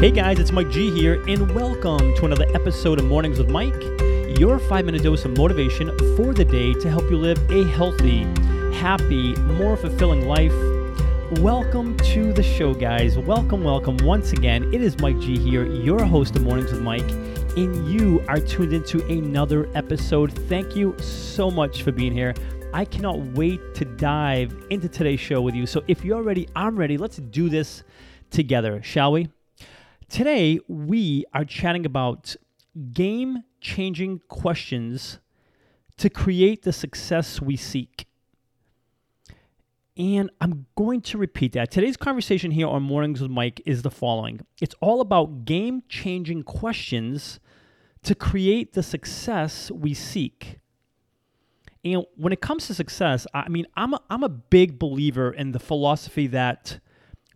Hey guys, it's Mike G here, and welcome to another episode of Mornings with Mike, your five minute dose of motivation for the day to help you live a healthy, happy, more fulfilling life. Welcome to the show, guys. Welcome, welcome once again. It is Mike G here, your host of Mornings with Mike, and you are tuned into another episode. Thank you so much for being here. I cannot wait to dive into today's show with you. So if you're ready, I'm ready. Let's do this together, shall we? Today, we are chatting about game changing questions to create the success we seek. And I'm going to repeat that. Today's conversation here on Mornings with Mike is the following it's all about game changing questions to create the success we seek. And when it comes to success, I mean, I'm a, I'm a big believer in the philosophy that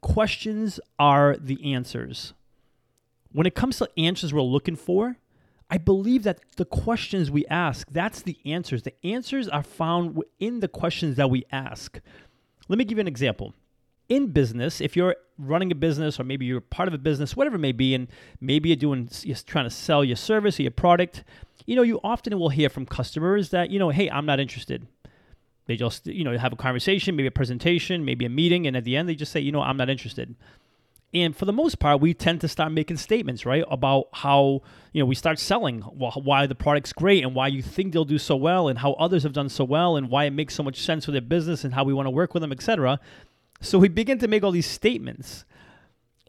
questions are the answers when it comes to answers we're looking for, I believe that the questions we ask, that's the answers. The answers are found in the questions that we ask. Let me give you an example. In business, if you're running a business or maybe you're part of a business, whatever it may be, and maybe you're doing you're trying to sell your service or your product, you know, you often will hear from customers that, you know, hey, I'm not interested. They just, you know, have a conversation, maybe a presentation, maybe a meeting, and at the end they just say, you know, I'm not interested. And for the most part, we tend to start making statements, right, about how you know we start selling why the product's great and why you think they'll do so well and how others have done so well and why it makes so much sense for their business and how we want to work with them, etc. So we begin to make all these statements.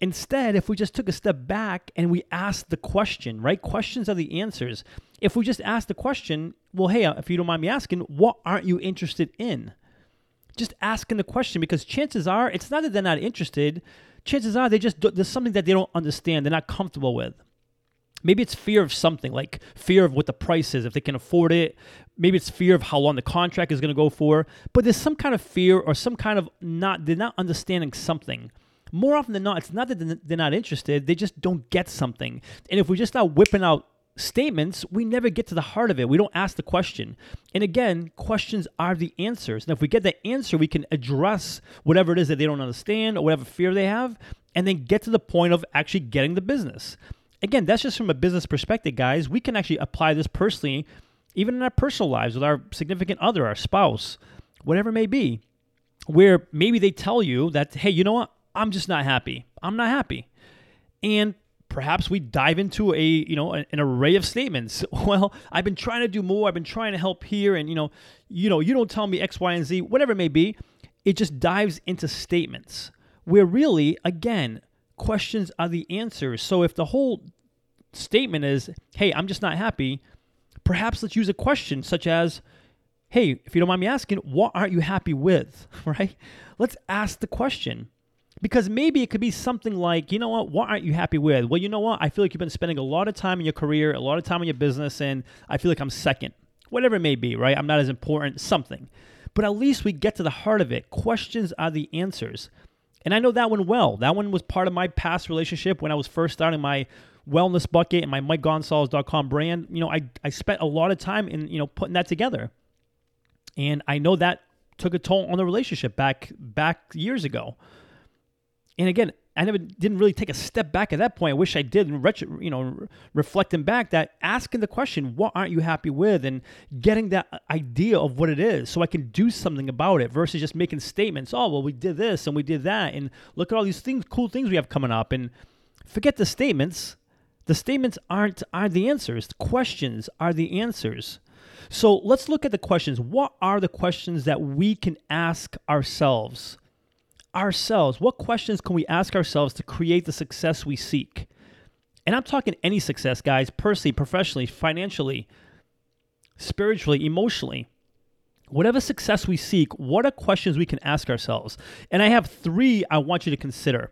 Instead, if we just took a step back and we asked the question, right? Questions are the answers. If we just ask the question, well, hey, uh, if you don't mind me asking, what aren't you interested in? Just asking the question because chances are it's not that they're not interested chances are they just there's something that they don't understand, they're not comfortable with. Maybe it's fear of something, like fear of what the price is, if they can afford it. Maybe it's fear of how long the contract is going to go for. But there's some kind of fear or some kind of not, they're not understanding something. More often than not, it's not that they're not interested, they just don't get something. And if we just start whipping out statements, we never get to the heart of it. We don't ask the question. And again, questions are the answers. And if we get the answer, we can address whatever it is that they don't understand or whatever fear they have, and then get to the point of actually getting the business. Again, that's just from a business perspective, guys. We can actually apply this personally, even in our personal lives with our significant other, our spouse, whatever it may be, where maybe they tell you that, hey, you know what? I'm just not happy. I'm not happy. And perhaps we dive into a you know an, an, array of statements. Well i've been trying to do more. I've been trying to help here and you know you know you don't tell me x y and z whatever it may be. It just dives into statements where really again questions are the answers. So if the whole statement is hey i'm just not happy perhaps let's use a question such as hey if you don't mind me asking what aren't you happy with? Right? Let's ask the question because maybe it could be something like, you know what, what aren't you happy with? Well, you know what, I feel like you've been spending a lot of time in your career, a lot of time in your business, and I feel like I'm second. Whatever it may be, right? I'm not as important, something. But at least we get to the heart of it. Questions are the answers. And I know that one well. That one was part of my past relationship when I was first starting my wellness bucket and my MikeGonsalves.com brand. You know, I, I spent a lot of time in, you know, putting that together. And I know that took a toll on the relationship back back years ago and again, I never didn't really take a step back at that point. I wish I did, and you know, reflecting back, that asking the question, "What aren't you happy with?" and getting that idea of what it is, so I can do something about it, versus just making statements. Oh, well, we did this and we did that, and look at all these things, cool things we have coming up, and forget the statements. The statements aren't aren't the answers. The questions are the answers. So let's look at the questions. What are the questions that we can ask ourselves? Ourselves. What questions can we ask ourselves to create the success we seek? And I'm talking any success, guys, personally, professionally, financially, spiritually, emotionally. Whatever success we seek, what are questions we can ask ourselves? And I have three I want you to consider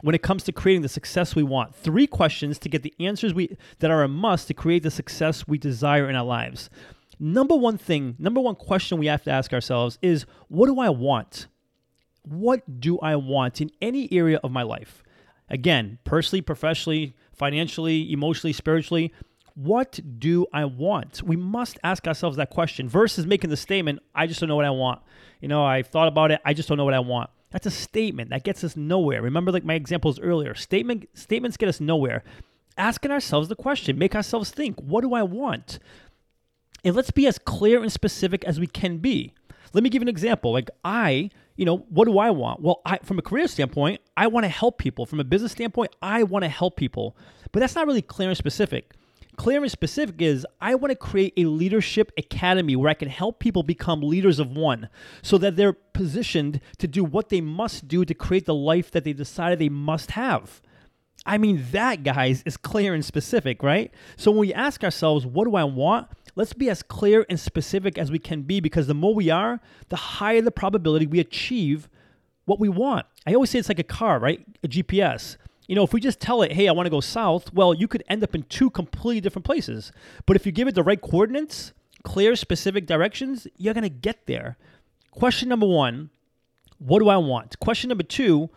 when it comes to creating the success we want. Three questions to get the answers we that are a must to create the success we desire in our lives. Number one thing, number one question we have to ask ourselves is what do I want? What do I want in any area of my life? Again, personally, professionally, financially, emotionally, spiritually, what do I want? We must ask ourselves that question versus making the statement, I just don't know what I want. You know, I've thought about it, I just don't know what I want. That's a statement that gets us nowhere. Remember, like my examples earlier, statement statements get us nowhere. Asking ourselves the question, make ourselves think, what do I want? And let's be as clear and specific as we can be. Let me give an example. Like I, you know, what do I want? Well, I from a career standpoint, I want to help people. From a business standpoint, I want to help people. But that's not really clear and specific. Clear and specific is I want to create a leadership academy where I can help people become leaders of one so that they're positioned to do what they must do to create the life that they decided they must have. I mean, that, guys, is clear and specific, right? So when we ask ourselves, what do I want? Let's be as clear and specific as we can be because the more we are, the higher the probability we achieve what we want. I always say it's like a car, right? A GPS. You know, if we just tell it, hey, I want to go south, well, you could end up in two completely different places. But if you give it the right coordinates, clear, specific directions, you're going to get there. Question number one what do I want? Question number two,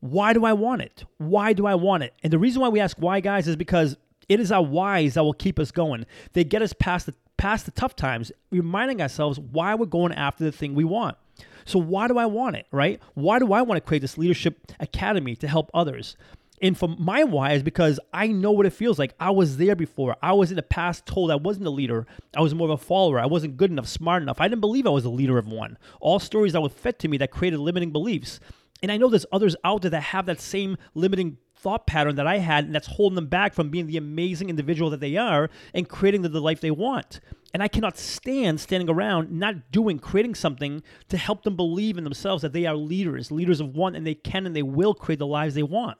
why do I want it? Why do I want it? And the reason why we ask why, guys, is because it is our whys that will keep us going. They get us past the past the tough times, reminding ourselves why we're going after the thing we want. So why do I want it, right? Why do I want to create this leadership academy to help others? And for my why is because I know what it feels like. I was there before. I was in the past told I wasn't a leader. I was more of a follower. I wasn't good enough, smart enough. I didn't believe I was a leader of one. All stories that were fed to me that created limiting beliefs. And I know there's others out there that have that same limiting thought pattern that I had, and that's holding them back from being the amazing individual that they are and creating the, the life they want. And I cannot stand standing around not doing, creating something to help them believe in themselves that they are leaders, leaders of one, and they can and they will create the lives they want.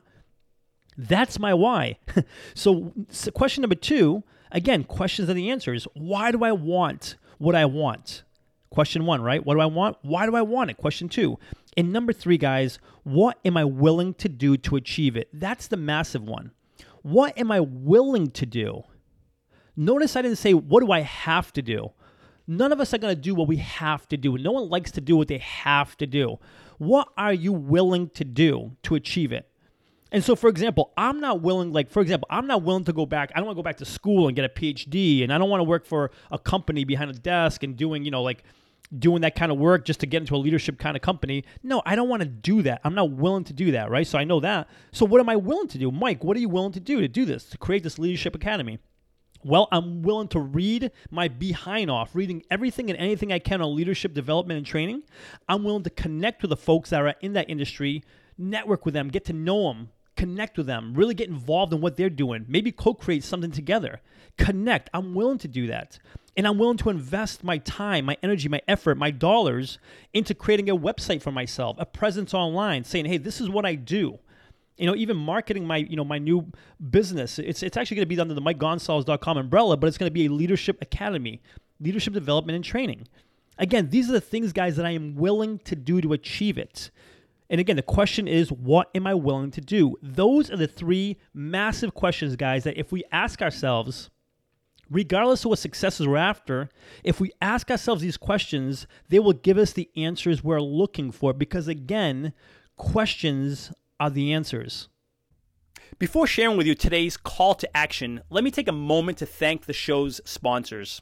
That's my why. so, so, question number two again, questions and the answers. Why do I want what I want? Question one, right? What do I want? Why do I want it? Question two. And number three, guys, what am I willing to do to achieve it? That's the massive one. What am I willing to do? Notice I didn't say, what do I have to do? None of us are going to do what we have to do. No one likes to do what they have to do. What are you willing to do to achieve it? And so, for example, I'm not willing, like, for example, I'm not willing to go back. I don't want to go back to school and get a PhD, and I don't want to work for a company behind a desk and doing, you know, like doing that kind of work just to get into a leadership kind of company. No, I don't want to do that. I'm not willing to do that, right? So I know that. So what am I willing to do? Mike, what are you willing to do to do this, to create this leadership academy? Well, I'm willing to read my behind off, reading everything and anything I can on leadership development and training. I'm willing to connect with the folks that are in that industry, network with them, get to know them, connect with them, really get involved in what they're doing, maybe co create something together. Connect. I'm willing to do that. And I'm willing to invest my time, my energy, my effort, my dollars into creating a website for myself, a presence online, saying, hey, this is what I do. You know, even marketing my, you know, my new business. It's it's actually going to be under the MikeGonsalves.com umbrella, but it's going to be a leadership academy, leadership development and training. Again, these are the things, guys, that I am willing to do to achieve it. And again, the question is, what am I willing to do? Those are the three massive questions, guys, that if we ask ourselves, regardless of what successes we're after, if we ask ourselves these questions, they will give us the answers we're looking for. Because again, questions are the answers. Before sharing with you today's call to action, let me take a moment to thank the show's sponsors.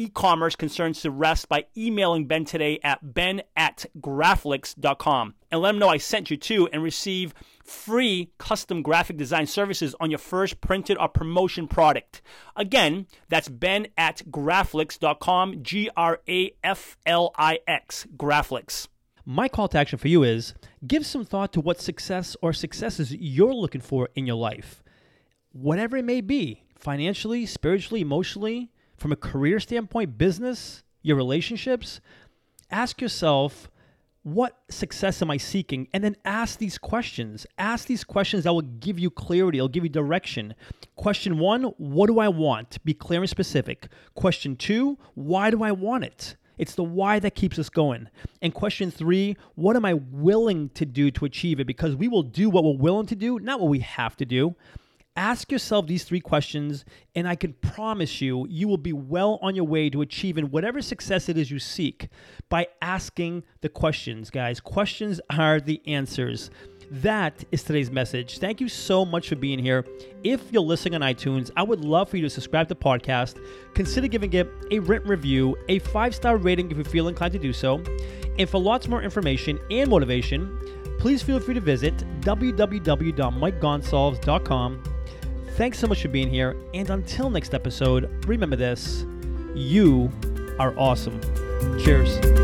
e-commerce concerns to rest by emailing Ben today at ben at graflix.com and let him know I sent you to and receive free custom graphic design services on your first printed or promotion product. Again, that's ben at graflix.com, G-R-A-F-L-I-X, Graflix. My call to action for you is give some thought to what success or successes you're looking for in your life. Whatever it may be, financially, spiritually, emotionally, from a career standpoint, business, your relationships, ask yourself, what success am I seeking? And then ask these questions. Ask these questions that will give you clarity, it'll give you direction. Question one, what do I want? Be clear and specific. Question two, why do I want it? It's the why that keeps us going. And question three, what am I willing to do to achieve it? Because we will do what we're willing to do, not what we have to do. Ask yourself these three questions, and I can promise you, you will be well on your way to achieving whatever success it is you seek by asking the questions, guys. Questions are the answers. That is today's message. Thank you so much for being here. If you're listening on iTunes, I would love for you to subscribe to the podcast. Consider giving it a written review, a five star rating if you feel inclined to do so. And for lots more information and motivation, please feel free to visit www.mikegonsalves.com Thanks so much for being here. And until next episode, remember this you are awesome. Cheers.